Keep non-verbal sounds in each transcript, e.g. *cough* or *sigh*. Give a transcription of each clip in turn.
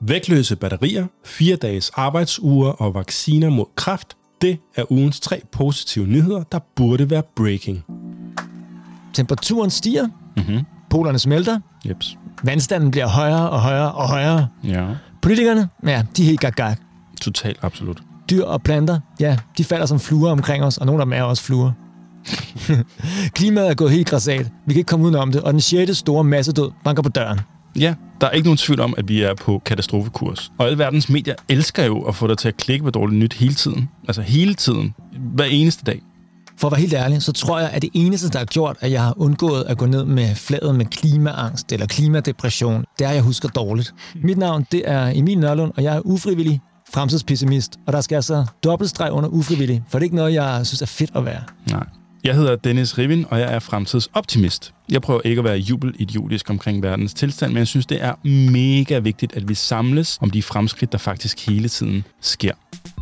Vægtløse batterier, fire dages arbejdsuger og vacciner mod kræft, det er ugens tre positive nyheder, der burde være breaking. Temperaturen stiger, Mm-hmm. polerne smelter, Jeps. vandstanden bliver højere og højere og højere. Ja. Politikerne, ja, de er helt gag Totalt absolut. Dyr og planter, ja, de falder som fluer omkring os, og nogle af dem er også fluer. *laughs* Klimaet er gået helt græsat. Vi kan ikke komme udenom det, og den sjette store massedød banker på døren. Ja, der er ikke nogen tvivl om, at vi er på katastrofekurs. Og alle verdens medier elsker jo at få dig til at klikke på dårligt nyt hele tiden. Altså hele tiden. Hver eneste dag. For at være helt ærlig, så tror jeg, at det eneste, der har gjort, at jeg har undgået at gå ned med fladet med klimaangst eller klimadepression, det er, at jeg husker dårligt. Mit navn, det er Emil Nørlund, og jeg er ufrivillig fremtidspessimist. Og der skal altså dobbeltstreg under ufrivillig, for det er ikke noget, jeg synes er fedt at være. Nej. Jeg hedder Dennis Rivin, og jeg er fremtidsoptimist. Jeg prøver ikke at være jubelidiotisk omkring verdens tilstand, men jeg synes, det er mega vigtigt, at vi samles om de fremskridt, der faktisk hele tiden sker.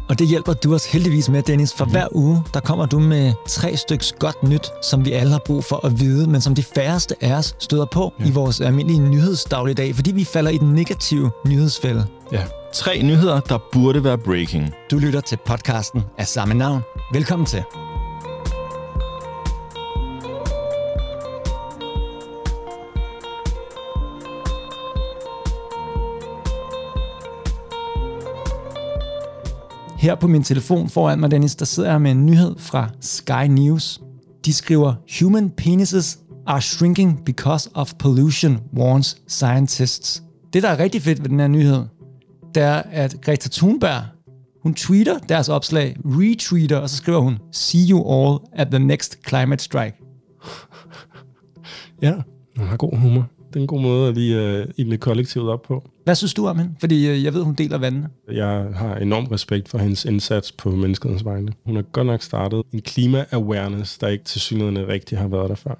Og det hjælper du os heldigvis med, Dennis, for hver uge, der kommer du med tre styks godt nyt, som vi alle har brug for at vide, men som de færreste af os støder på ja. i vores almindelige nyhedsdagligdag, fordi vi falder i den negative nyhedsfælde. Ja. Tre nyheder, der burde være breaking. Du lytter til podcasten af samme navn. Velkommen til. Her på min telefon foran mig, Dennis, der sidder jeg med en nyhed fra Sky News. De skriver, Human penises are shrinking because of pollution, warns scientists. Det, der er rigtig fedt ved den her nyhed, det er, at Greta Thunberg, hun tweeter deres opslag, retweeter, og så skriver hun, see you all at the next climate strike. Ja, hun har god humor. Det er en god måde at lige øh, uh, ilde kollektivet op på. Hvad synes du om hende? Fordi øh, jeg ved, hun deler vandene. Jeg har enorm respekt for hendes indsats på menneskets vegne. Hun har godt nok startet en klima-awareness, der ikke til synligheden rigtig har været der før.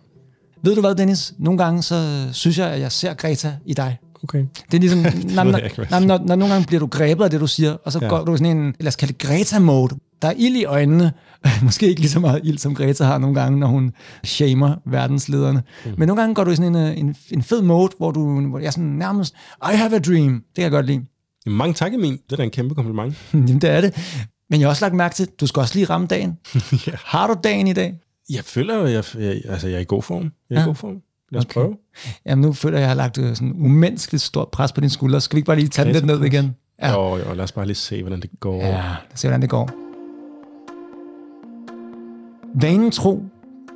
Ved du hvad, Dennis? Nogle gange så synes jeg, at jeg ser Greta i dig. Okay. Det er ligesom, *laughs* når, ved når, når, når, når nogle gange bliver du grebet af det, du siger, og så ja. Går du i sådan en, lad os kalde det Greta-mode. Der er ild i øjnene. *laughs* Måske ikke lige så meget ild, som Greta har nogle gange, når hun shamer verdenslederne. Mm. Men nogle gange går du i sådan en, øh, en, en fed mode, hvor du hvor jeg er sådan nærmest, I have a dream. Det kan jeg godt lide. Jamen, mange tak, Emil. Det er da en kæmpe kompliment. *laughs* Jamen, det er det. Men jeg har også lagt mærke til, at du skal også lige ramme dagen. *laughs* Ja. Har du dagen i dag? Jeg føler jo, jeg, jeg, altså, jeg er i god form. Jeg er Ja. i god form. Lad os Okay. prøve. Jamen, nu føler jeg, at jeg har lagt øh, sådan umenneskeligt stort pres på dine skuldre. Skal vi ikke bare lige tage den lidt ned igen? Ja. Jo, jo, lad os bare lige se, hvordan det går. Ja, lad os se, hvordan det går. Vanen tro,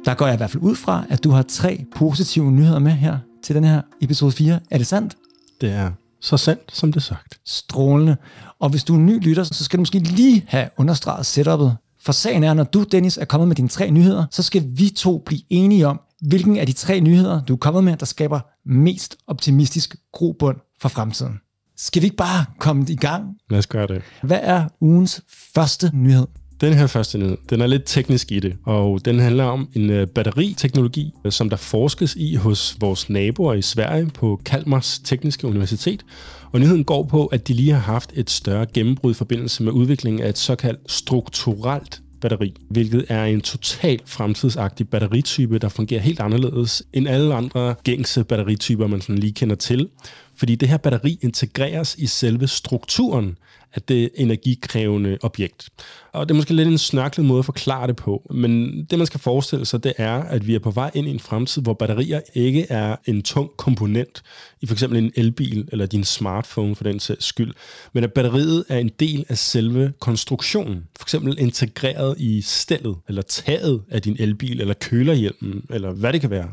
der går jeg i hvert fald ud fra, at du har tre positive nyheder med her til den her episode 4. Er det sandt? Det er så sandt, som det er sagt. Strålende. Og hvis du er en ny lytter, så skal du måske lige have understreget setupet. For sagen er, når du, Dennis, er kommet med dine tre nyheder, så skal vi to blive enige om, hvilken af de tre nyheder, du er kommet med, der skaber mest optimistisk grobund for fremtiden. Skal vi ikke bare komme i gang? Lad os gøre det. Hvad er ugens første nyhed? Den her første nyhed, den er lidt teknisk i det, og den handler om en øh, batteriteknologi, øh, som der forskes i hos vores naboer i Sverige på Kalmars Tekniske Universitet. Og nyheden går på, at de lige har haft et større gennembrud i forbindelse med udviklingen af et såkaldt strukturelt batteri, hvilket er en totalt fremtidsagtig batteritype, der fungerer helt anderledes end alle andre gængse batterityper, man sådan lige kender til. Fordi det her batteri integreres i selve strukturen at det energikrævende objekt. Og det er måske lidt en snørklet måde at forklare det på, men det man skal forestille sig, det er, at vi er på vej ind i en fremtid, hvor batterier ikke er en tung komponent i for eksempel en elbil eller din smartphone for den sags skyld, men at batteriet er en del af selve konstruktionen. For eksempel integreret i stellet eller taget af din elbil eller kølerhjelmen eller hvad det kan være.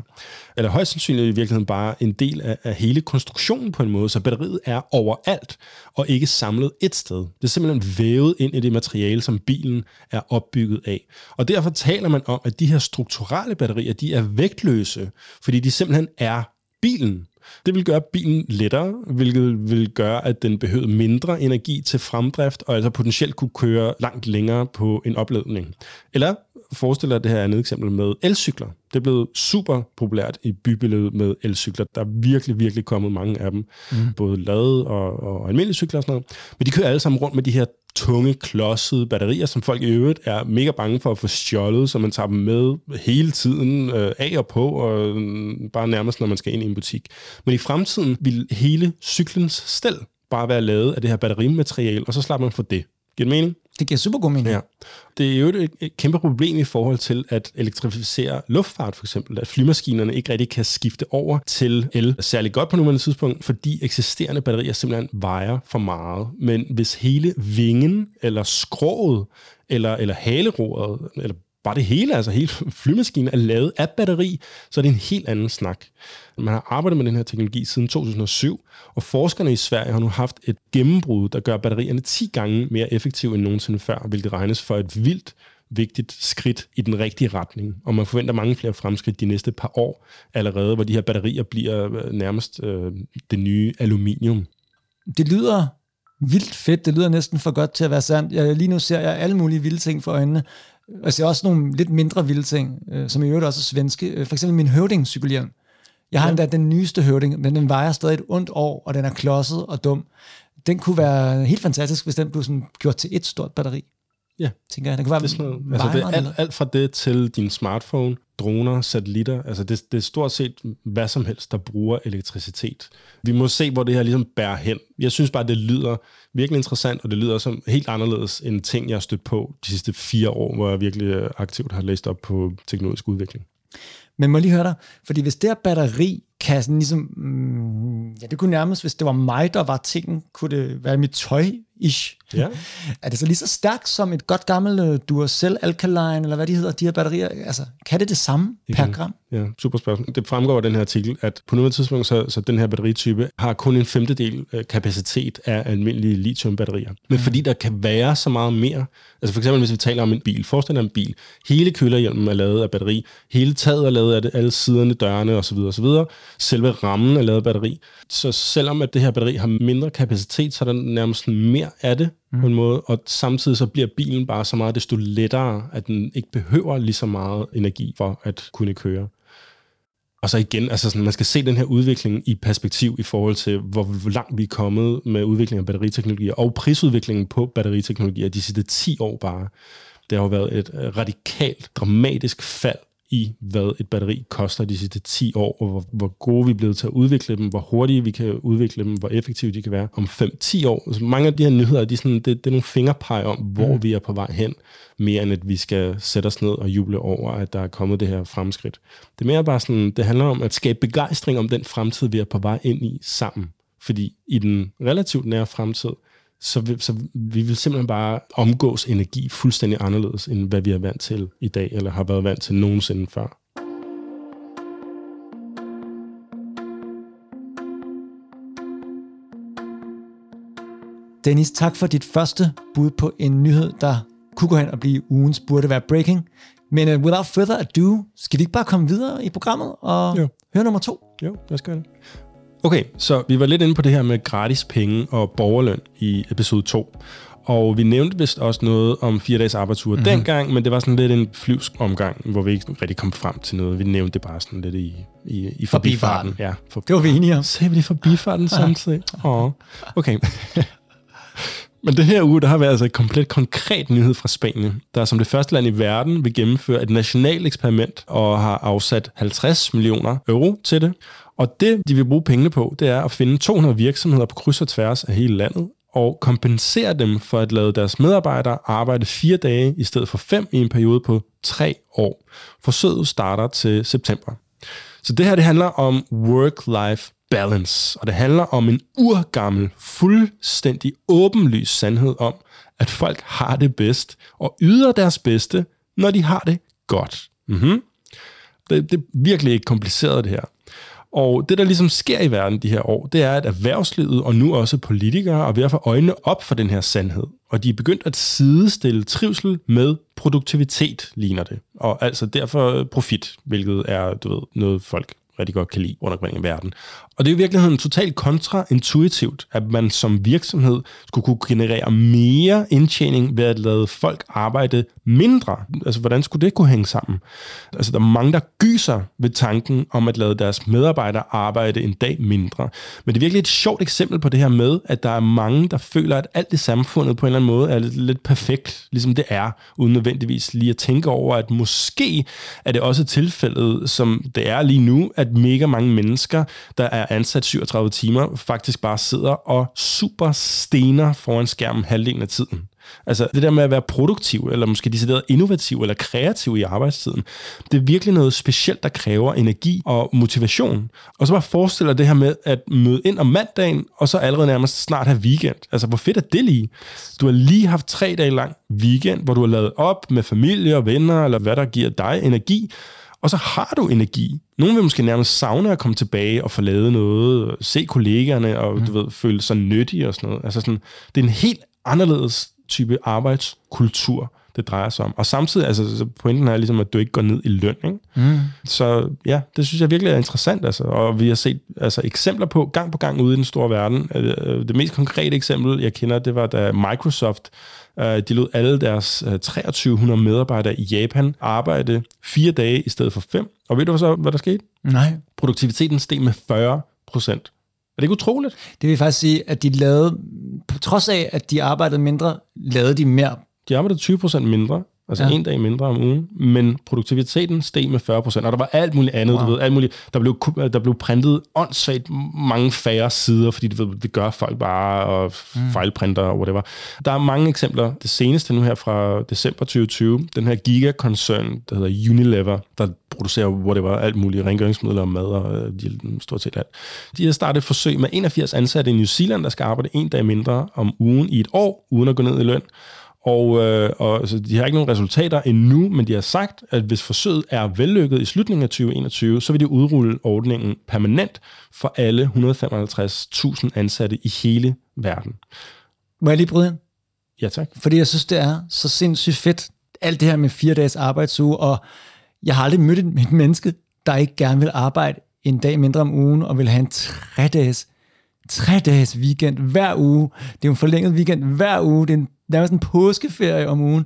Eller højst sandsynligt i virkeligheden bare en del af, af hele konstruktionen på en måde, så batteriet er overalt og ikke samlet et sted. Det er simpelthen vævet ind i det materiale, som bilen er opbygget af. Og derfor taler man om, at de her strukturelle batterier, de er vægtløse, fordi de simpelthen er bilen. Det vil gøre bilen lettere, hvilket vil gøre, at den behøver mindre energi til fremdrift, og altså potentielt kunne køre langt længere på en opladning. Eller forestil dig det her andet eksempel med elcykler. Det er blevet super populært i bybilledet med elcykler. Der er virkelig, virkelig kommet mange af dem. Mm. Både lade og, og almindelige cykler og sådan noget. Men de kører alle sammen rundt med de her tunge, klodsede batterier, som folk i øvrigt er mega bange for at få stjålet, så man tager dem med hele tiden øh, af og på, og øh, bare nærmest, når man skal ind i en butik. Men i fremtiden vil hele cyklens stel bare være lavet af det her batterimateriale, og så slapper man for det. Giver det mening? Det giver super god mening. Ja. Det er jo et, et kæmpe problem i forhold til at elektrificere luftfart for eksempel, at flymaskinerne ikke rigtig kan skifte over til el særlig godt på nuværende tidspunkt, fordi eksisterende batterier simpelthen vejer for meget. Men hvis hele vingen eller skroget eller, eller haleroret eller bare det hele, altså hele *laughs* flymaskinen er lavet af batteri, så er det en helt anden snak. Man har arbejdet med den her teknologi siden 2007, og forskerne i Sverige har nu haft et gennembrud, der gør batterierne 10 gange mere effektive end nogensinde før, hvilket regnes for et vildt vigtigt skridt i den rigtige retning. Og man forventer mange flere fremskridt de næste par år allerede, hvor de her batterier bliver øh, nærmest øh, det nye aluminium. Det lyder vildt fedt. Det lyder næsten for godt til at være sandt. Jeg, lige nu ser jeg alle mulige vilde ting for øjnene. Ser også nogle lidt mindre vilde ting, øh, som i øvrigt også er svenske. Øh, for eksempel min høvding cykelhjelm. Jeg har ja. endda den nyeste høvding, men den vejer stadig et ondt år, og den er klodset og dum. Den kunne være helt fantastisk, hvis den blev sådan gjort til et stort batteri. Ja. Tænker jeg. Den kunne være det er, sådan noget, altså det er alt, alt fra det til din smartphone, droner, satellitter. Altså det, det er stort set hvad som helst, der bruger elektricitet. Vi må se, hvor det her ligesom bærer hen. Jeg synes bare, det lyder virkelig interessant, og det lyder som helt anderledes end ting, jeg har stødt på de sidste fire år, hvor jeg virkelig aktivt har læst op på teknologisk udvikling. Men må lige høre dig, fordi hvis det her batteri kan sådan ligesom, mm, ja det kunne nærmest, hvis det var mig, der var tingen, kunne det være mit tøj, ish. Ja. *laughs* Er det så lige så stærkt som et godt gammelt uh, Duracell Alkaline, eller hvad de hedder, de her batterier? Altså, kan det det samme det per gram? Ja, super spørgsmål. Det fremgår af den her artikel, at på nuværende tidspunkt, så, så den her batteritype har kun en femtedel uh, kapacitet af almindelige lithiumbatterier. Men mm. fordi der kan være så meget mere, altså for eksempel hvis vi taler om en bil, forestil dig en bil, hele kølerhjelmen er lavet af batteri, hele taget er lavet af det, alle siderne, dørene osv. osv. Selve rammen er lavet batteri. Så selvom at det her batteri har mindre kapacitet, så er der nærmest mere af det mm. på en måde, og samtidig så bliver bilen bare så meget desto lettere, at den ikke behøver lige så meget energi for at kunne køre. Og så igen, altså sådan, man skal se den her udvikling i perspektiv i forhold til, hvor langt vi er kommet med udviklingen af batteriteknologier, og prisudviklingen på batteriteknologier de sidste 10 år bare. Det har jo været et radikalt, dramatisk fald i, hvad et batteri koster de sidste 10 år, og hvor, hvor gode vi er blevet til at udvikle dem, hvor hurtige vi kan udvikle dem, hvor effektive de kan være om 5-10 år. Altså mange af de her nyheder, de er sådan, det, det er nogle fingerpege om, hvor mm. vi er på vej hen, mere end at vi skal sætte os ned og juble over, at der er kommet det her fremskridt. Det er mere bare sådan, det handler om at skabe begejstring om den fremtid, vi er på vej ind i sammen. Fordi i den relativt nære fremtid, så, vi, så vi vil simpelthen bare omgås energi fuldstændig anderledes, end hvad vi er vant til i dag, eller har været vant til nogensinde før. Dennis, tak for dit første bud på en nyhed, der kunne gå hen og blive ugens burde være breaking. Men uh, without further ado, skal vi ikke bare komme videre i programmet og jo. høre nummer to? Jo, lad os gøre det. Okay, så vi var lidt inde på det her med gratis penge og borgerløn i episode 2. Og vi nævnte vist også noget om fire dages arbejdsuger mm-hmm. dengang, men det var sådan lidt en flyvsk omgang, hvor vi ikke rigtig kom frem til noget. Vi nævnte det bare sådan lidt i, i, i forbifarten. Ja, for, det var vi enige om. Sagde vi det forbifarten *laughs* samtidig? Åh, okay. *laughs* Men den her uge, der har vi altså et komplet konkret nyhed fra Spanien, der som det første land i verden vil gennemføre et nationalt eksperiment og har afsat 50 millioner euro til det. Og det, de vil bruge pengene på, det er at finde 200 virksomheder på kryds og tværs af hele landet, og kompensere dem for at lade deres medarbejdere arbejde fire dage i stedet for fem i en periode på tre år. Forsøget starter til september. Så det her det handler om work-life balance, og det handler om en urgammel, fuldstændig åbenlys sandhed om, at folk har det bedst og yder deres bedste, når de har det godt. Mm-hmm. Det, det er virkelig ikke kompliceret det her. Og det, der ligesom sker i verden de her år, det er, at erhvervslivet og nu også politikere er ved at få øjnene op for den her sandhed. Og de er begyndt at sidestille trivsel med produktivitet, ligner det. Og altså derfor profit, hvilket er du ved, noget folk rigtig godt kan lide rundt omkring i verden. Og det er i virkeligheden totalt kontraintuitivt, at man som virksomhed skulle kunne generere mere indtjening ved at lade folk arbejde mindre. Altså, hvordan skulle det kunne hænge sammen? Altså, der er mange, der gyser ved tanken om at lade deres medarbejdere arbejde en dag mindre. Men det er virkelig et sjovt eksempel på det her med, at der er mange, der føler, at alt i samfundet på en eller anden måde er lidt, lidt perfekt, ligesom det er, uden nødvendigvis lige at tænke over, at måske er det også tilfældet, som det er lige nu, at at mega mange mennesker, der er ansat 37 timer, faktisk bare sidder og super stener foran skærmen halvdelen af tiden. Altså det der med at være produktiv, eller måske decideret innovativ eller kreativ i arbejdstiden, det er virkelig noget specielt, der kræver energi og motivation. Og så bare forestil dig det her med at møde ind om mandagen, og så allerede nærmest snart have weekend. Altså hvor fedt er det lige? Du har lige haft tre dage lang weekend, hvor du har lavet op med familie og venner, eller hvad der giver dig energi, og så har du energi. Nogle vil måske nærmest savne at komme tilbage og få lavet noget, se kollegaerne og mm. du ved, føle sig nyttige og sådan noget. Altså sådan, det er en helt anderledes type arbejdskultur, det drejer sig om. Og samtidig, altså så pointen er ligesom, at du ikke går ned i løn. Ikke? Mm. Så ja, det synes jeg virkelig er interessant. Altså. Og vi har set altså, eksempler på, gang på gang ude i den store verden. Øh, det mest konkrete eksempel, jeg kender, det var da Microsoft øh, de lod alle deres 2300 øh, medarbejdere i Japan arbejde fire dage i stedet for fem. Og ved du så, hvad der skete? Nej. Produktiviteten steg med 40 procent. Er det ikke utroligt? Det vil faktisk sige, at de lavede, på trods af, at de arbejdede mindre, lavede de mere. De arbejdede 20 procent mindre, altså ja. en dag mindre om ugen, men produktiviteten steg med 40 procent, og der var alt muligt andet, wow. du ved, alt muligt. Der blev, der blev printet åndssvagt mange færre sider, fordi du ved, det gør folk bare, og mm. fejlprinter og whatever. Der er mange eksempler. Det seneste nu her fra december 2020, den her gigakoncern, der hedder Unilever, der producerer whatever, alt muligt, rengøringsmidler og mad og øh, de, stort set alt. De har startet et forsøg med 81 ansatte i New Zealand, der skal arbejde en dag mindre om ugen i et år, uden at gå ned i løn. Og, øh, og altså, de har ikke nogen resultater endnu, men de har sagt, at hvis forsøget er vellykket i slutningen af 2021, så vil de udrulle ordningen permanent for alle 155.000 ansatte i hele verden. Må jeg lige bryde ind? Ja, tak. Fordi jeg synes, det er så sindssygt fedt, alt det her med fire dages arbejdsuge, og jeg har aldrig mødt et menneske, der ikke gerne vil arbejde en dag mindre om ugen, og vil have en tre dages, tre dages weekend hver uge. Det er jo en forlænget weekend hver uge. Det er en nærmest en påskeferie om ugen.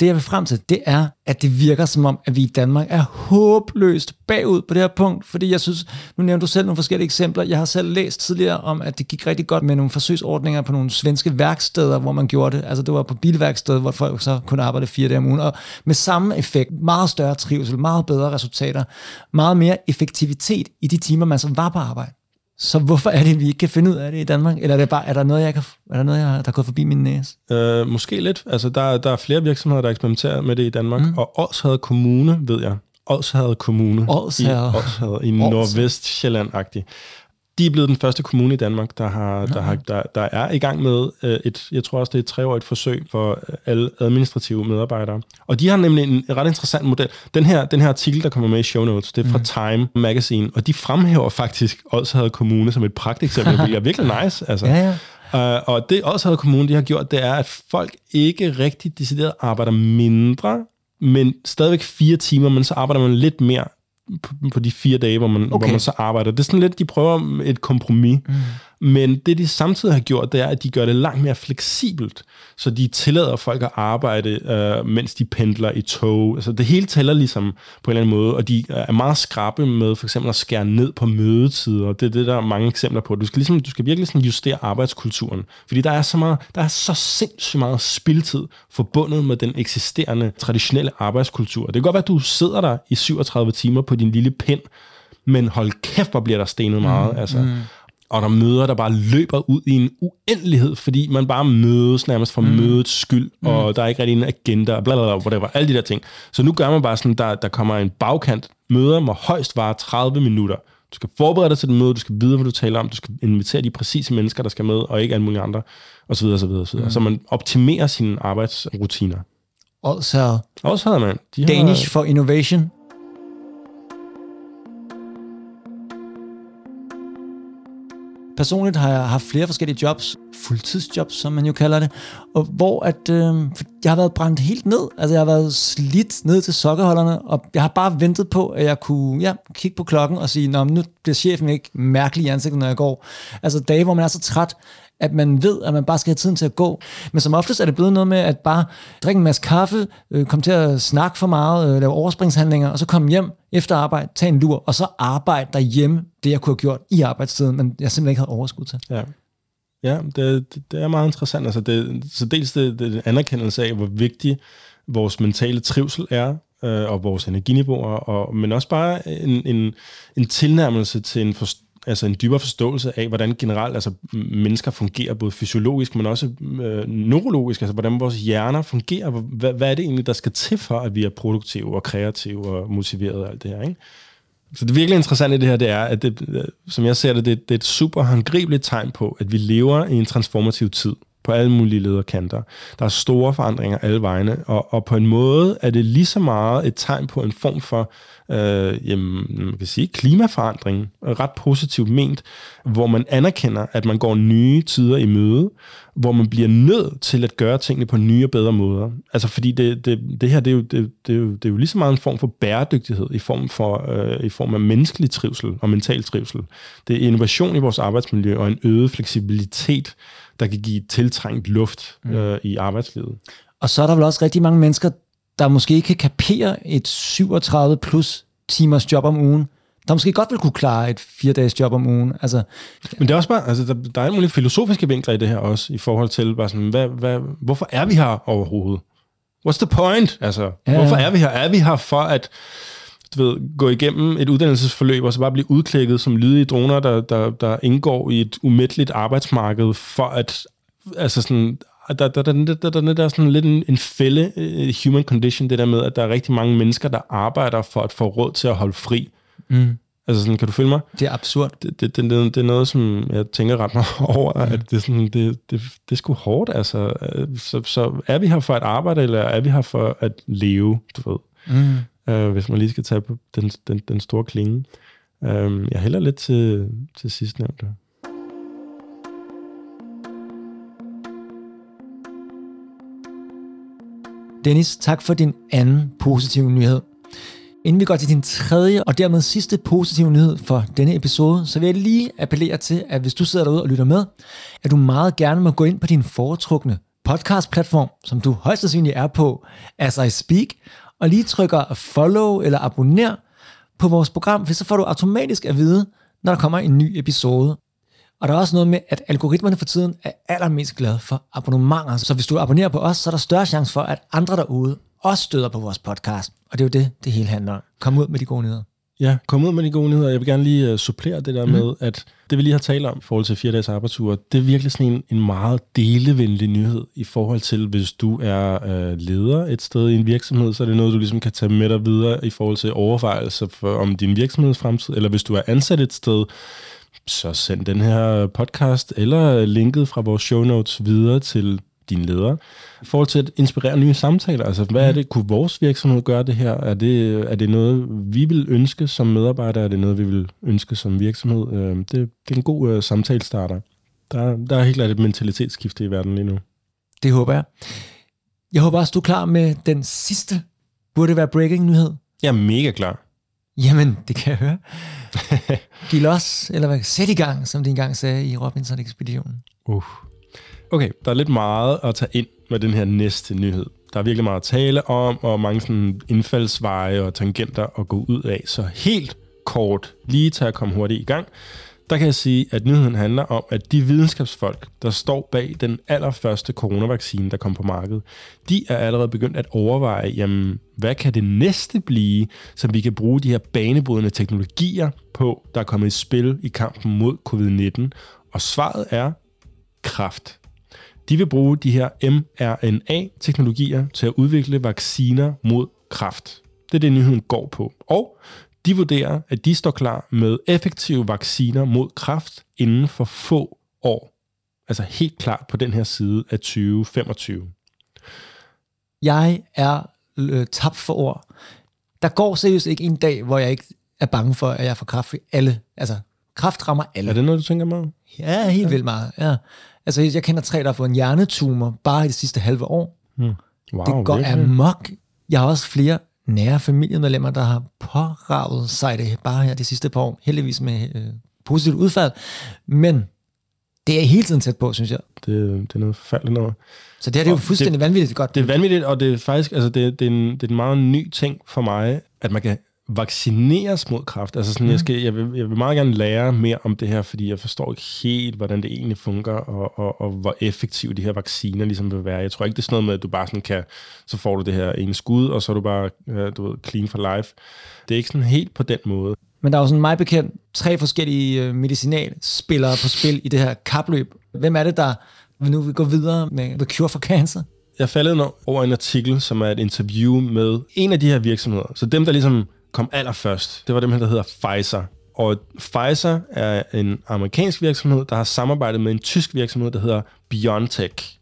Det, jeg vil frem til, det er, at det virker som om, at vi i Danmark er håbløst bagud på det her punkt, fordi jeg synes, nu nævnte du selv nogle forskellige eksempler. Jeg har selv læst tidligere om, at det gik rigtig godt med nogle forsøgsordninger på nogle svenske værksteder, hvor man gjorde det. Altså det var på bilværkstedet, hvor folk så kunne arbejde fire dage om ugen, og med samme effekt, meget større trivsel, meget bedre resultater, meget mere effektivitet i de timer, man så var på arbejde. Så hvorfor er det, vi ikke kan finde ud af det i Danmark? Eller er, det bare, er der noget, jeg kan, er der noget, jeg, der er gået forbi min næse? Øh, måske lidt. Altså, der, der er flere virksomheder, der eksperimenterer med det i Danmark. Mm. Og Årshade Kommune, ved jeg. Årshade Kommune. Årshade. I, Årshade, i Nordvest-Sjælland-agtigt de er blevet den første kommune i Danmark, der, har, der, har, der, der er i gang med øh, et, jeg tror også, det er et treårigt forsøg for alle administrative medarbejdere. Og de har nemlig en ret interessant model. Den her, den her artikel, der kommer med i show notes, det er fra mm. Time Magazine, og de fremhæver faktisk Odsherred Kommune som et pragteksempel, Det er virkelig nice. Altså. Ja, ja. Uh, og det Odsherred Kommune, de har gjort, det er, at folk ikke rigtig decideret arbejder mindre, men stadigvæk fire timer, men så arbejder man lidt mere på, på de fire dage, hvor man, okay. hvor man så arbejder. Det er sådan lidt, de prøver et kompromis. Mm. Men det, de samtidig har gjort, det er, at de gør det langt mere fleksibelt. Så de tillader folk at arbejde, øh, mens de pendler i tog. Altså det hele tæller ligesom på en eller anden måde, og de er meget skrappe med for eksempel at skære ned på mødetider. Det er det, der er mange eksempler på. Du skal, ligesom, du skal virkelig sådan justere arbejdskulturen, fordi der er så meget, der er så sindssygt meget spildtid forbundet med den eksisterende traditionelle arbejdskultur. Det kan godt være, at du sidder der i 37 timer på din lille pind, men hold kæft, hvor bliver der stenet meget. Mm, altså. Mm og der møder, der bare løber ud i en uendelighed, fordi man bare mødes nærmest for mm. mødets skyld, mm. og der er ikke rigtig en agenda, bla bla bla, whatever, alle de der ting. Så nu gør man bare sådan, der, der kommer en bagkant. Møder må højst vare 30 minutter. Du skal forberede dig til det møde, du skal vide, hvad du taler om, du skal invitere de præcise mennesker, der skal med, og ikke alle mulige andre, osv. osv., osv. Mm. Så man optimerer sine arbejdsrutiner. Også Også havde man. De Danish har... for Innovation Personligt har jeg haft flere forskellige jobs, fuldtidsjobs, som man jo kalder det, og hvor at, øh, jeg har været brændt helt ned. Altså jeg har været slidt ned til sokkeholderne, og jeg har bare ventet på, at jeg kunne ja, kigge på klokken og sige, Nå, nu bliver chefen ikke mærkelig i ansigtet, når jeg går. Altså dage, hvor man er så træt, at man ved, at man bare skal have tiden til at gå. Men som oftest er det blevet noget med at bare drikke en masse kaffe, øh, komme til at snakke for meget, øh, lave overspringshandlinger, og så komme hjem efter arbejde, tage en lur, og så arbejde derhjemme, det jeg kunne have gjort i arbejdstiden, men jeg simpelthen ikke havde overskud til. Ja. Ja, det, det, det er meget interessant. Altså det, så dels det, det anerkendelse af, hvor vigtig vores mentale trivsel er, øh, og vores energiniveauer, og, men også bare en, en, en tilnærmelse til en, forst, altså en dybere forståelse af, hvordan generelt altså, mennesker fungerer, både fysiologisk, men også øh, neurologisk, altså hvordan vores hjerner fungerer. Hvad, hvad er det egentlig, der skal til for, at vi er produktive og kreative og motiverede og alt det her, ikke? Så det virkelig interessante i det her, det er, at det, øh, som jeg ser det, det, det er et super håndgribeligt tegn på, at vi lever i en transformativ tid på alle mulige lederkanter. Der er store forandringer alle vegne, og, og på en måde er det lige så meget et tegn på en form for øh, jamen, man kan sige, klimaforandring, ret positivt ment, hvor man anerkender, at man går nye tider i møde, hvor man bliver nødt til at gøre tingene på nye og bedre måder. Altså fordi det, det, det her, det er, jo, det, det, er jo, det er jo lige så meget en form for bæredygtighed, i form, for, øh, i form af menneskelig trivsel og mental trivsel. Det er innovation i vores arbejdsmiljø og en øget fleksibilitet, der kan give tiltrængt luft mm. øh, i arbejdslivet. Og så er der vel også rigtig mange mennesker, der måske ikke kan kapere et 37 plus timers job om ugen, der måske godt vil kunne klare et fire dages job om ugen. Altså, Men det er også bare, altså, der, der er mulige filosofiske vinkler i det her også, i forhold til, bare sådan, hvad, hvad, hvorfor er vi her overhovedet? What's the point? Altså, ja, hvorfor er vi her? Er vi her for at du ved, gå igennem et uddannelsesforløb, og så bare blive udklækket som lydige droner, der, der, der indgår i et umætteligt arbejdsmarked, for at altså sådan, der, der, der, der, der, der, der er sådan lidt en, en fælde uh, human condition, det der med, at der er rigtig mange mennesker, der arbejder for at få råd til at holde fri. Mm. Altså sådan, kan du følge mig? Det er absurd. Det, det, det, det, er noget, som jeg tænker ret meget *laughs* over, mm. at det er, sådan, det, det, det er sgu hårdt. Altså, så, så er vi her for at arbejde, eller er vi her for at leve, du ved? Mm. Uh, hvis man lige skal tage på den, den, den store klinge. Uh, jeg hælder lidt til, til sidstnævnte. Dennis, tak for din anden positive nyhed. Inden vi går til din tredje og dermed sidste positive nyhed for denne episode, så vil jeg lige appellere til, at hvis du sidder derude og lytter med, at du meget gerne må gå ind på din foretrukne podcast-platform, som du højst sandsynligt er på, as I speak, og lige trykker follow eller abonner på vores program, for så får du automatisk at vide, når der kommer en ny episode. Og der er også noget med, at algoritmerne for tiden er allermest glade for abonnementer. Så hvis du abonnerer på os, så er der større chance for, at andre derude også støder på vores podcast. Og det er jo det, det hele handler om. Kom ud med de gode nyheder. Ja, kom ud med de gode nyheder. Jeg vil gerne lige uh, supplere det der mm. med, at det vi lige har talt om i forhold til fire dages arbejdsuger, det er virkelig sådan en, en meget delevenlig nyhed i forhold til, hvis du er uh, leder et sted i en virksomhed, så er det noget, du ligesom kan tage med dig videre i forhold til overvejelser for, om din virksomheds fremtid, eller hvis du er ansat et sted, så send den her podcast eller linket fra vores show notes videre til dine ledere. I forhold til at inspirere nye samtaler, altså hvad er mhm. det, kunne vores virksomhed gøre det her? Er det, er det noget, vi vil ønske som medarbejdere? Er det noget, vi vil ønske som virksomhed? Øh, det, det er en god uh, samtalestarter. Der, der er helt klart et mentalitetsskifte i verden lige nu. Det håber jeg. Jeg håber også, du er klar med den sidste, burde det være breaking nyhed? Jeg er mega klar. Jamen, det kan jeg høre. *laughs* Giv los, eller hvad? Sæt i gang, som de engang sagde i Robinson-ekspeditionen. Uh. Okay, der er lidt meget at tage ind med den her næste nyhed. Der er virkelig meget at tale om, og mange sådan indfaldsveje og tangenter at gå ud af. Så helt kort, lige til at komme hurtigt i gang, der kan jeg sige, at nyheden handler om, at de videnskabsfolk, der står bag den allerførste coronavaccine, der kom på markedet, de er allerede begyndt at overveje, jamen, hvad kan det næste blive, som vi kan bruge de her banebrydende teknologier på, der er kommet i spil i kampen mod covid-19? Og svaret er kraft. De vil bruge de her mRNA-teknologier til at udvikle vacciner mod kraft. Det er det, nyheden går på. Og de vurderer, at de står klar med effektive vacciner mod kræft inden for få år. Altså helt klart på den her side af 2025. Jeg er øh, tabt for ord. Der går seriøst ikke en dag, hvor jeg ikke er bange for, at jeg får kræft. Alle, altså, kræft rammer alle. Er det noget, du tænker meget? Ja, helt ja. vildt meget. Ja. Altså, jeg kender tre, der har fået en hjernetumor bare i det sidste halve år. Hmm. Wow, det går virkelig? amok. Jeg har også flere nære familiemedlemmer, der har påravet sig det bare her de sidste par år, heldigvis med øh, positivt udfald. Men det er hele tiden tæt på, synes jeg. Det, det er noget forfærdeligt noget. Så det, her, det er jo fuldstændig det, vanvittigt godt. Det er vanvittigt, og det er faktisk altså det, det, er en, det er en meget ny ting for mig, at man kan vaccineres mod kræft. Altså sådan, mm. jeg, skal, jeg, vil, jeg vil meget gerne lære mere om det her, fordi jeg forstår ikke helt, hvordan det egentlig fungerer, og, og, og hvor effektive de her vacciner ligesom vil være. Jeg tror ikke, det er sådan noget med, at du bare sådan kan, så får du det her ene skud, og så er du bare du ved, clean for life. Det er ikke sådan helt på den måde. Men der er jo sådan meget bekendt tre forskellige øh, medicinalspillere på spil i det her kapløb. Hvem er det, der nu vil gå videre med The Cure for Cancer? Jeg faldet over en artikel, som er et interview med en af de her virksomheder. Så dem, der ligesom kom allerførst, det var dem her, der hedder Pfizer. Og Pfizer er en amerikansk virksomhed, der har samarbejdet med en tysk virksomhed, der hedder BioNTech.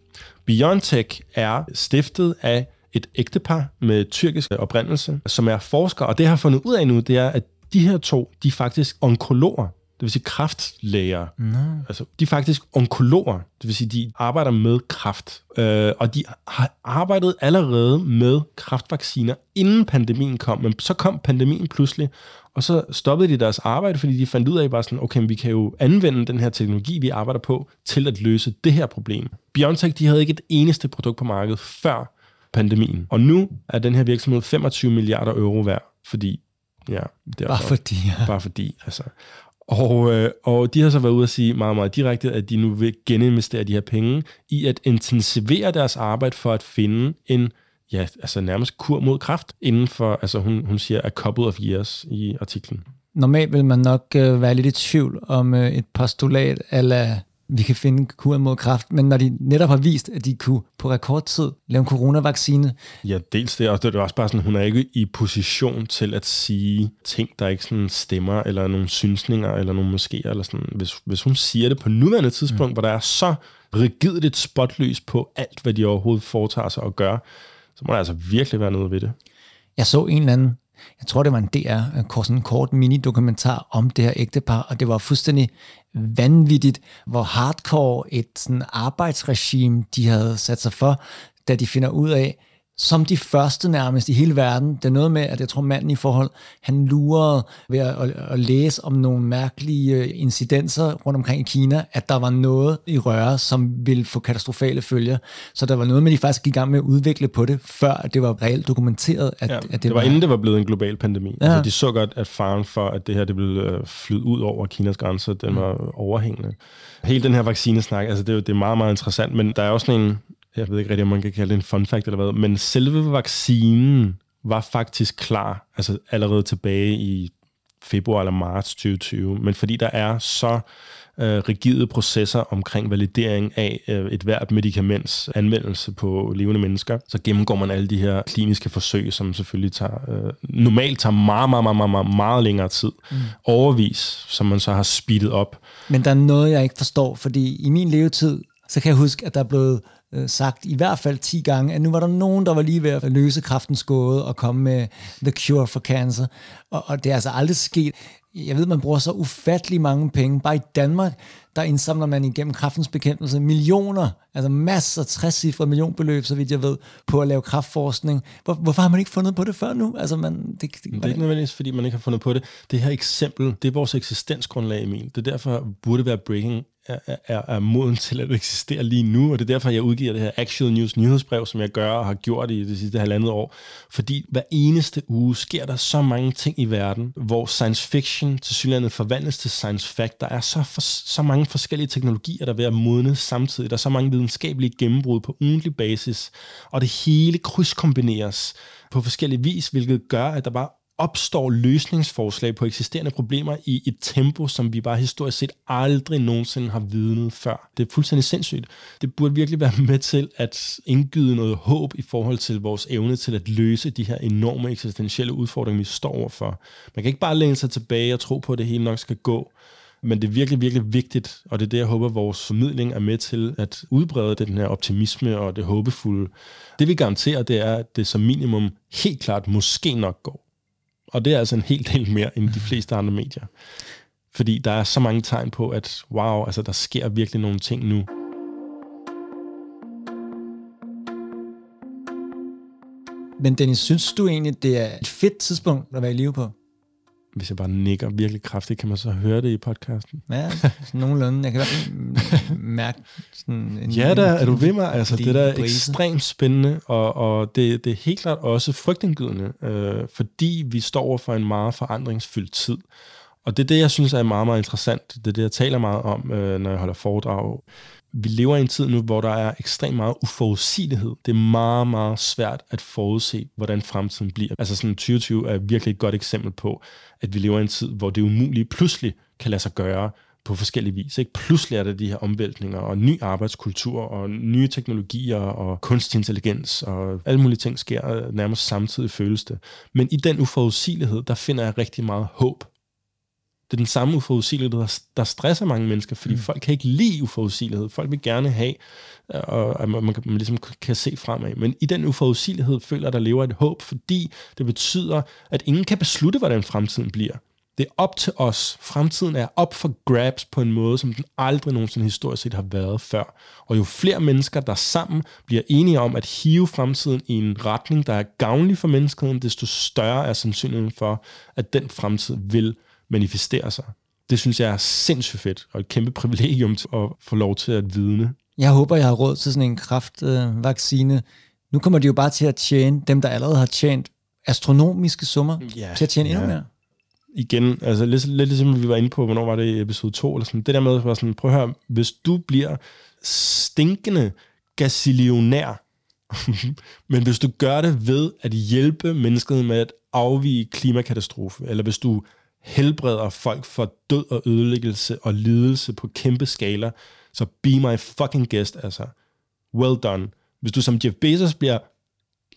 BioNTech er stiftet af et ægtepar med tyrkisk oprindelse, som er forskere, og det jeg har fundet ud af nu, det er, at de her to, de er faktisk onkologer, det vil sige kraftlæger. No. Altså, de er faktisk onkologer, det vil sige, de arbejder med kraft. Øh, og de har arbejdet allerede med kraftvacciner, inden pandemien kom. Men så kom pandemien pludselig, og så stoppede de deres arbejde, fordi de fandt ud af, bare sådan, okay, vi kan jo anvende den her teknologi, vi arbejder på, til at løse det her problem. BioNTech, de havde ikke et eneste produkt på markedet før pandemien. Og nu er den her virksomhed 25 milliarder euro værd, fordi Ja, derfor. Bare fordi. Ja. Bare fordi, altså. Og, øh, og de har så været ude at sige meget, meget direkte, at de nu vil geninvestere de her penge i at intensivere deres arbejde for at finde en ja, altså nærmest kur mod kraft inden for, altså hun, hun siger, a couple of years i artiklen. Normalt vil man nok øh, være lidt i tvivl om øh, et postulat, eller vi kan finde kur mod kræft, men når de netop har vist, at de kunne på rekordtid lave en coronavaccine. Ja, dels det, og det er også bare sådan, hun er ikke i position til at sige ting, der ikke sådan stemmer, eller nogle synsninger, eller nogle måske, eller sådan. Hvis, hvis hun siger det på nuværende tidspunkt, mm. hvor der er så rigidt et spotlys på alt, hvad de overhovedet foretager sig og gør, så må der altså virkelig være noget ved det. Jeg så en eller anden jeg tror, det var en DR, øh, sådan en kort mini-dokumentar om det her ægtepar, og det var fuldstændig vanvittigt, hvor hardcore et sådan arbejdsregime, de havde sat sig for, da de finder ud af, som de første nærmest i hele verden. Det er noget med, at jeg tror manden i forhold, han lurede ved at, at, at læse om nogle mærkelige øh, incidenser rundt omkring i Kina, at der var noget i røre, som ville få katastrofale følger. Så der var noget med, de faktisk gik i gang med at udvikle på det, før det var reelt dokumenteret. At, ja, at det, det var, var inden det var blevet en global pandemi. Ja. Altså, de så godt, at faren for, at det her det ville øh, flyde ud over Kinas grænser, den mm. var overhængende. Hele den her vaccinesnak, altså det, er, det er meget, meget interessant, men der er også sådan en, jeg ved ikke rigtig, om man kan kalde det en fun fact eller hvad, men selve vaccinen var faktisk klar, altså allerede tilbage i februar eller marts 2020, men fordi der er så øh, rigide processer omkring validering af øh, et hvert medicaments anvendelse på levende mennesker, så gennemgår man alle de her kliniske forsøg, som selvfølgelig tager, øh, normalt tager meget, meget, meget, meget, meget længere tid. Mm. Overvis, som man så har speedet op. Men der er noget, jeg ikke forstår, fordi i min levetid, så kan jeg huske, at der er blevet øh, sagt i hvert fald 10 gange, at nu var der nogen, der var lige ved at løse kraftens gåde og komme med The Cure for Cancer. Og, og det er altså aldrig sket. Jeg ved, man bruger så ufattelig mange penge. Bare i Danmark, der indsamler man igennem kraftens bekæmpelse millioner, altså masser, 60 cifre millionbeløb, så vidt jeg ved, på at lave kraftforskning. Hvor, hvorfor har man ikke fundet på det før nu? Altså, man, det, det, det er ikke nødvendigvis, fordi man ikke har fundet på det. Det her eksempel, det er vores eksistensgrundlag, Emil. Det er derfor, burde være breaking er, er, er moden til at eksistere lige nu, og det er derfor, jeg udgiver det her Actual News nyhedsbrev, som jeg gør og har gjort i det sidste halvandet år. Fordi hver eneste uge sker der så mange ting i verden, hvor science fiction til synligheden forvandles til science fact. Der er så, for, så mange forskellige teknologier, der er ved at modne samtidig. Der er så mange videnskabelige gennembrud på ugentlig basis, og det hele krydskombineres på forskellige vis, hvilket gør, at der bare opstår løsningsforslag på eksisterende problemer i et tempo, som vi bare historisk set aldrig nogensinde har vidnet før. Det er fuldstændig sindssygt. Det burde virkelig være med til at indgyde noget håb i forhold til vores evne til at løse de her enorme eksistentielle udfordringer, vi står overfor. Man kan ikke bare læne sig tilbage og tro på, at det hele nok skal gå. Men det er virkelig, virkelig vigtigt, og det er det, jeg håber, vores formidling er med til at udbrede den her optimisme og det håbefulde. Det vi garanterer, det er, at det som minimum helt klart måske nok går. Og det er altså en hel del mere end de fleste andre medier. Fordi der er så mange tegn på, at wow, altså der sker virkelig nogle ting nu. Men Dennis, synes du egentlig, det er et fedt tidspunkt at være i live på? Hvis jeg bare nikker virkelig kraftigt, kan man så høre det i podcasten? Ja, sådan nogenlunde. Jeg kan fald mærke sådan en... Ja da, er du ved mig? Altså, det der er ekstremt spændende, og, og det, det er helt klart også frygtindgydende, øh, fordi vi står over for en meget forandringsfyldt tid. Og det er det, jeg synes er meget, meget interessant. Det er det, jeg taler meget om, øh, når jeg holder foredrag. Vi lever i en tid nu, hvor der er ekstremt meget uforudsigelighed. Det er meget, meget svært at forudse, hvordan fremtiden bliver. Altså sådan 2020 er virkelig et godt eksempel på, at vi lever i en tid, hvor det umulige pludselig kan lade sig gøre på forskellige vis. Ikke? Pludselig er der de her omvæltninger og ny arbejdskultur og nye teknologier og kunstig intelligens og alle mulige ting sker nærmest samtidig føles det. Men i den uforudsigelighed, der finder jeg rigtig meget håb. Det er den samme uforudsigelighed, der, der stresser mange mennesker, fordi mm. folk kan ikke lide uforudsigelighed. Folk vil gerne have, øh, og, at man, man, man ligesom kan se fremad. Men i den uforudsigelighed føler at der lever et håb, fordi det betyder, at ingen kan beslutte, hvordan fremtiden bliver. Det er op til os. Fremtiden er op for grabs på en måde, som den aldrig nogensinde historisk set har været før. Og jo flere mennesker, der sammen bliver enige om at hive fremtiden i en retning, der er gavnlig for menneskeheden, desto større er sandsynligheden for, at den fremtid vil manifestere sig. Det synes jeg er sindssygt fedt, og et kæmpe privilegium at få lov til at vidne. Jeg håber, jeg har råd til sådan en kraftvaccine. Øh, nu kommer de jo bare til at tjene, dem der allerede har tjent astronomiske summer, Ja, til at tjene endnu ja. mere. igen, altså lidt, lidt ligesom vi var inde på, hvornår var det i episode 2, eller sådan, det der med at være sådan, prøv at høre, hvis du bliver stinkende gasilionær, *laughs* men hvis du gør det ved at hjælpe mennesket med at afvige klimakatastrofe, eller hvis du helbreder folk for død og ødelæggelse og lidelse på kæmpe skala, så be my fucking guest, altså. Well done. Hvis du som Jeff Bezos bliver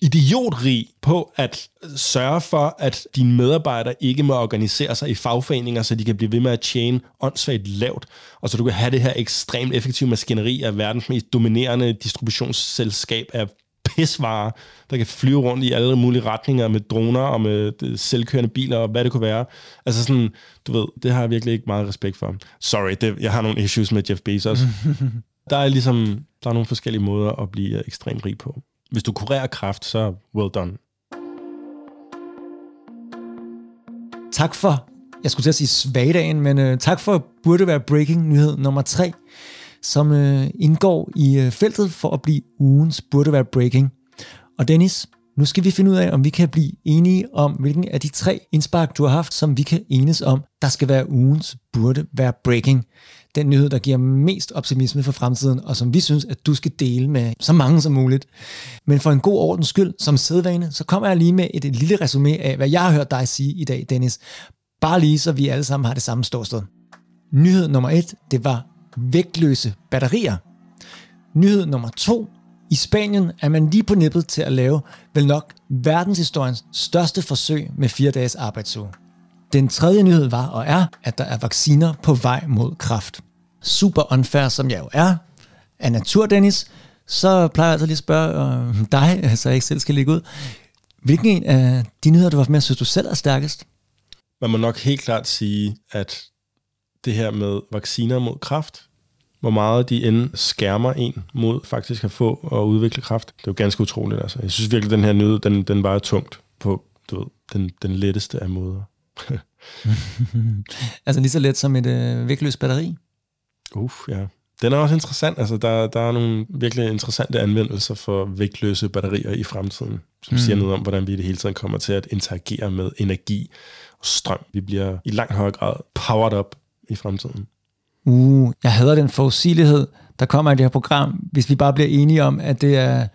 idiotrig på at sørge for, at dine medarbejdere ikke må organisere sig i fagforeninger, så de kan blive ved med at tjene åndssvagt lavt, og så du kan have det her ekstremt effektive maskineri af verdens mest dominerende distributionsselskab af pisvarer, der kan flyve rundt i alle mulige retninger med droner og med øh, selvkørende biler og hvad det kunne være. Altså sådan, du ved, det har jeg virkelig ikke meget respekt for. Sorry, det, jeg har nogle issues med Jeff Bezos. *laughs* der er ligesom, der er nogle forskellige måder at blive øh, ekstremt rig på. Hvis du kurerer kraft, så well done. Tak for, jeg skulle til at sige svagdagen, men øh, tak for burde være breaking nyhed nummer tre, som øh, indgår i øh, feltet for at blive ugens burde være breaking. Og Dennis, nu skal vi finde ud af, om vi kan blive enige om, hvilken af de tre indspark, du har haft, som vi kan enes om, der skal være ugens burde være breaking. Den nyhed, der giver mest optimisme for fremtiden, og som vi synes, at du skal dele med så mange som muligt. Men for en god ordens skyld, som sædvane, så kommer jeg lige med et, lille resume af, hvad jeg har hørt dig sige i dag, Dennis. Bare lige, så vi alle sammen har det samme ståsted. Nyhed nummer et, det var vægtløse batterier. Nyhed nummer to, i Spanien er man lige på nippet til at lave vel nok verdenshistoriens største forsøg med fire dages arbejdsuge. Den tredje nyhed var og er, at der er vacciner på vej mod kraft. Super unfair som jeg jo er, af natur Dennis, så plejer jeg altså lige at spørge øh, dig, *laughs* så jeg ikke selv skal ligge ud. Hvilken en af de nyheder, du var med, synes du selv er stærkest? Man må nok helt klart sige, at det her med vacciner mod kræft, hvor meget de end skærmer en mod faktisk at få og udvikle kræft, det er jo ganske utroligt. Altså. Jeg synes virkelig, at den her nyhed, den, den vejer tungt på du ved, den, den letteste af måder. *laughs* Altså lige så let som et øh, vægtløst batteri? Uff, ja. Den er også interessant. Altså, der, der er nogle virkelig interessante anvendelser for vægtløse batterier i fremtiden, som mm. siger noget om, hvordan vi i det hele tiden kommer til at interagere med energi og strøm. Vi bliver i langt højere grad powered up i fremtiden. Uh, jeg hader den forudsigelighed, der kommer i det her program, hvis vi bare bliver enige om, at det er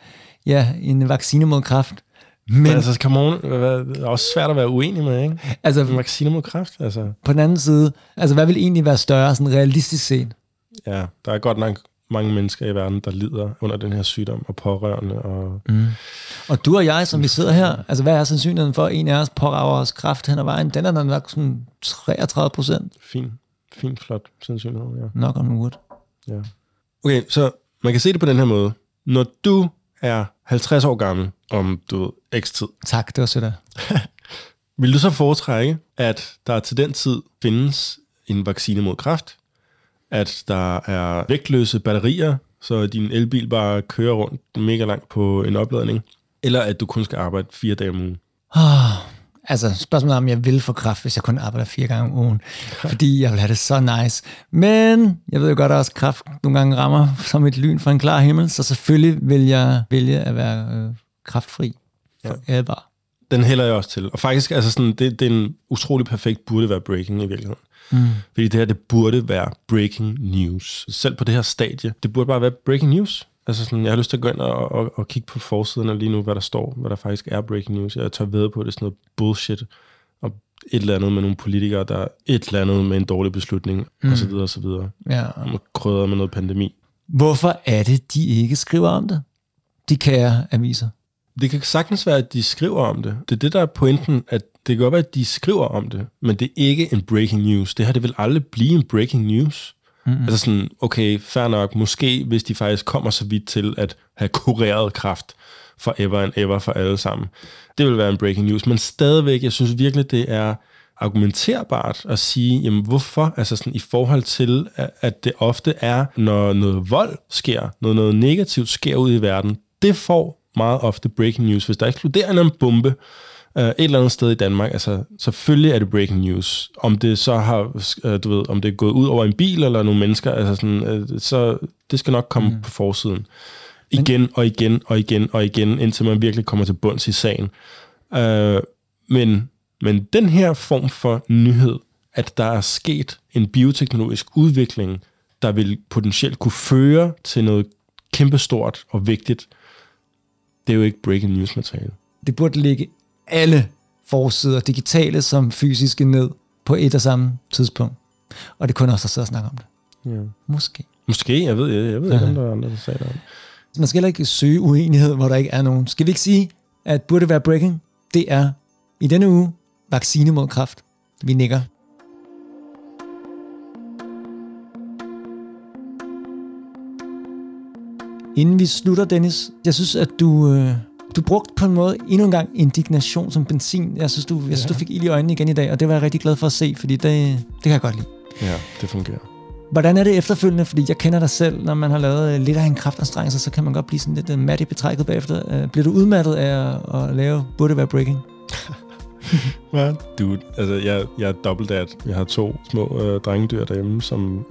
ja, en vaccine mod kræft. Men Men altså, come on, det er også svært at være uenig med, ikke? En altså, vaccine mod kræft, altså. på den anden side, altså hvad vil egentlig være større, sådan realistisk set? Ja, der er godt nok mange mennesker i verden, der lider under den her sygdom, og pårørende, og Mm. Og du og jeg, som vi sidder her, altså hvad er sandsynligheden for, at en af os pårager os kræft hen ad vejen? Den er nok sådan 33 procent, fin, fin, flot sandsynlighed, ja. nok on wood. Ja. Okay, så man kan se det på den her måde. Når du er 50 år gammel om du ved, x tid, Tak, det var sødt *laughs* vil du så foretrække, at der til den tid findes en vaccine mod kræft, at der er vægtløse batterier, så din elbil bare kører rundt mega langt på en opladning, eller at du kun skal arbejde fire dage om ugen? Oh, Altså, spørgsmålet er, om jeg vil få kraft, hvis jeg kun arbejder fire gange om ugen. Fordi jeg vil have det så nice. Men jeg ved jo godt, at også kraft nogle gange rammer som et lyn fra en klar himmel, så selvfølgelig vil jeg vælge at være øh, kraftfri for ja. ever. Den hælder jeg også til. Og faktisk, altså sådan, det, det er en utrolig perfekt, burde være breaking i virkeligheden. Mm. Fordi det her, det burde være breaking news. Selv på det her stadie, det burde bare være breaking news. Altså sådan, jeg har lyst til at gå ind og, og, og kigge på forsiden lige nu, hvad der står, hvad der faktisk er breaking news. Jeg tør ved på, at det er sådan noget bullshit, og et eller andet med nogle politikere, der er et eller andet med en dårlig beslutning, mm. og så videre, og så videre. Ja. Og krydder med noget pandemi. Hvorfor er det, de ikke skriver om det? De kære aviser. Det kan sagtens være, at de skriver om det. Det er det, der er pointen, at det kan godt være, at de skriver om det, men det er ikke en breaking news. Det her, det vil aldrig blive en breaking news. Mm-hmm. Altså sådan, okay, fair nok, måske hvis de faktisk kommer så vidt til at have kureret kraft forever and ever for alle sammen. Det vil være en breaking news, men stadigvæk, jeg synes virkelig, det er argumenterbart at sige, jamen hvorfor, altså sådan i forhold til, at det ofte er, når noget vold sker, når noget negativt sker ud i verden, det får meget ofte breaking news. Hvis der eksploderer en bombe, uh, et eller andet sted i Danmark, altså selvfølgelig er det breaking news. Om det så har, uh, du ved, om det er gået ud over en bil eller nogle mennesker, altså sådan, uh, så det skal nok komme mm. på forsiden. Igen og igen og igen og igen, indtil man virkelig kommer til bunds i sagen. Uh, men, men den her form for nyhed, at der er sket en bioteknologisk udvikling, der vil potentielt kunne føre til noget kæmpestort og vigtigt, det er jo ikke breaking news materiale. Det burde ligge alle forsider, digitale som fysiske, ned på et og samme tidspunkt. Og det kunne også sidde og snakke om det. Ja. Måske. Måske, jeg ved, jeg, jeg ved ikke, om der er andre, der sagde det om. Man skal heller ikke søge uenighed, hvor der ikke er nogen. Skal vi ikke sige, at burde være breaking? Det er i denne uge vaccine mod kræft. Vi nikker. Inden vi slutter, Dennis, jeg synes, at du, øh, du brugte på en måde endnu en gang indignation som benzin. Jeg synes, du, jeg synes, du fik ild i øjnene igen i dag, og det var jeg rigtig glad for at se, fordi det, det kan jeg godt lide. Ja, det fungerer. Hvordan er det efterfølgende? Fordi jeg kender dig selv, når man har lavet øh, lidt af en kraftanstrengelse, så kan man godt blive sådan lidt uh, mat i betrækket bagefter. Uh, bliver du udmattet af at, at lave Burde Være Breaking? *laughs* Hvad? Dude, altså jeg, jeg er dad. Jeg har to små øh, drengdyr derhjemme, som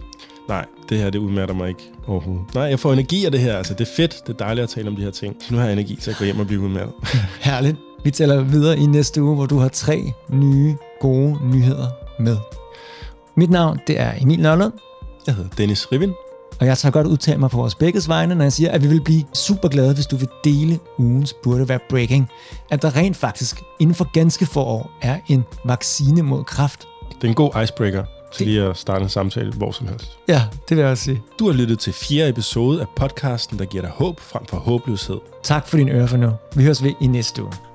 Nej, det her, det udmatter mig ikke overhovedet. Nej, jeg får energi af det her. Altså, det er fedt. Det er dejligt at tale om de her ting. Så nu har jeg energi til at gå hjem og blive udmattet. *laughs* Herligt. Vi tæller videre i næste uge, hvor du har tre nye, gode nyheder med. Mit navn, det er Emil Nørlund. Jeg hedder Dennis Rivin. Og jeg tager godt udtale mig på vores begges vegne, når jeg siger, at vi vil blive super glade, hvis du vil dele ugens burde være breaking. At der rent faktisk inden for ganske få år er en vaccine mod kræft. Det er en god icebreaker til lige at starte en samtale hvor som helst. Ja, det vil jeg også sige. Du har lyttet til fjerde episode af podcasten, der giver dig håb frem for håbløshed. Tak for din øre for nu. Vi høres ved i næste uge.